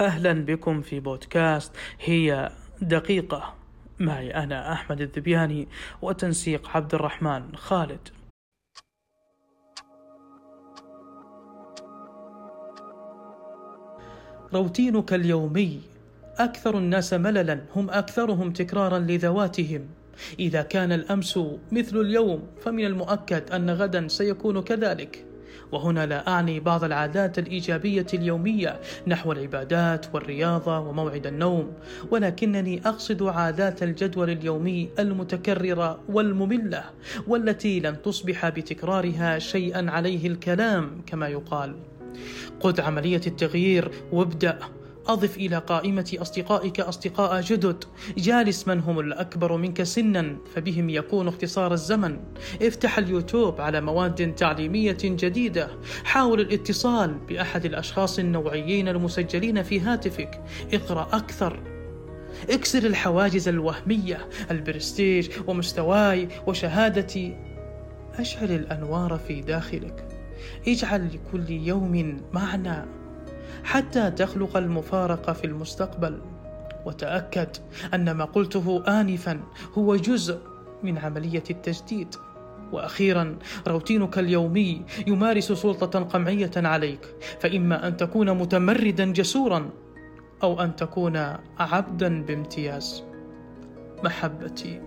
أهلا بكم في بودكاست. هي دقيقة. معي أنا أحمد الذبياني وتنسيق عبد الرحمن خالد. روتينك اليومي. أكثر الناس مللا هم أكثرهم تكرارا لذواتهم. إذا كان الأمس مثل اليوم فمن المؤكد أن غدا سيكون كذلك. وهنا لا أعني بعض العادات الإيجابية اليومية نحو العبادات والرياضة وموعد النوم ولكنني أقصد عادات الجدول اليومي المتكررة والمملة والتي لن تصبح بتكرارها شيئا عليه الكلام كما يقال. قد عملية التغيير وابدأ. أضف إلى قائمة أصدقائك أصدقاء جدد. جالس من هم الأكبر منك سنا فبهم يكون اختصار الزمن. افتح اليوتيوب على مواد تعليمية جديدة. حاول الاتصال بأحد الأشخاص النوعيين المسجلين في هاتفك. اقرأ أكثر. اكسر الحواجز الوهمية البرستيج ومستواي وشهادتي. أشعل الأنوار في داخلك. اجعل لكل يوم معنى. حتى تخلق المفارقه في المستقبل. وتأكد أن ما قلته انفا هو جزء من عملية التجديد. وأخيرا روتينك اليومي يمارس سلطة قمعية عليك. فإما أن تكون متمردا جسورا أو أن تكون عبدا بامتياز. محبتي.